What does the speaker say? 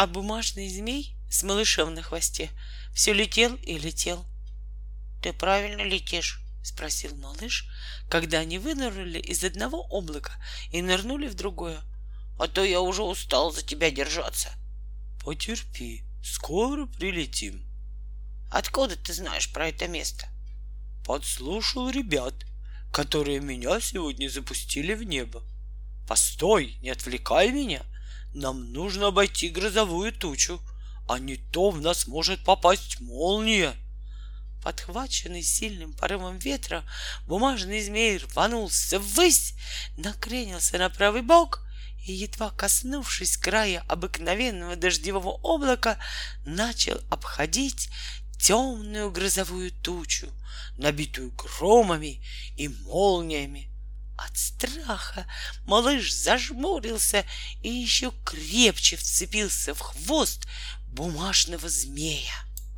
А бумажный змей с малышом на хвосте все летел и летел. Ты правильно летишь, — спросил малыш, когда они вынырнули из одного облака и нырнули в другое. А то я уже устал за тебя держаться. Потерпи, скоро прилетим. Откуда ты знаешь про это место? Подслушал ребят, которые меня сегодня запустили в небо. Постой, не отвлекай меня. Нам нужно обойти грозовую тучу, а не то в нас может попасть молния. Подхваченный сильным порывом ветра, бумажный змей рванулся ввысь, накренился на правый бок и, едва коснувшись края обыкновенного дождевого облака, начал обходить темную грозовую тучу, набитую громами и молниями. От страха малыш зажмурился и еще крепче вцепился в хвост бумажного змея.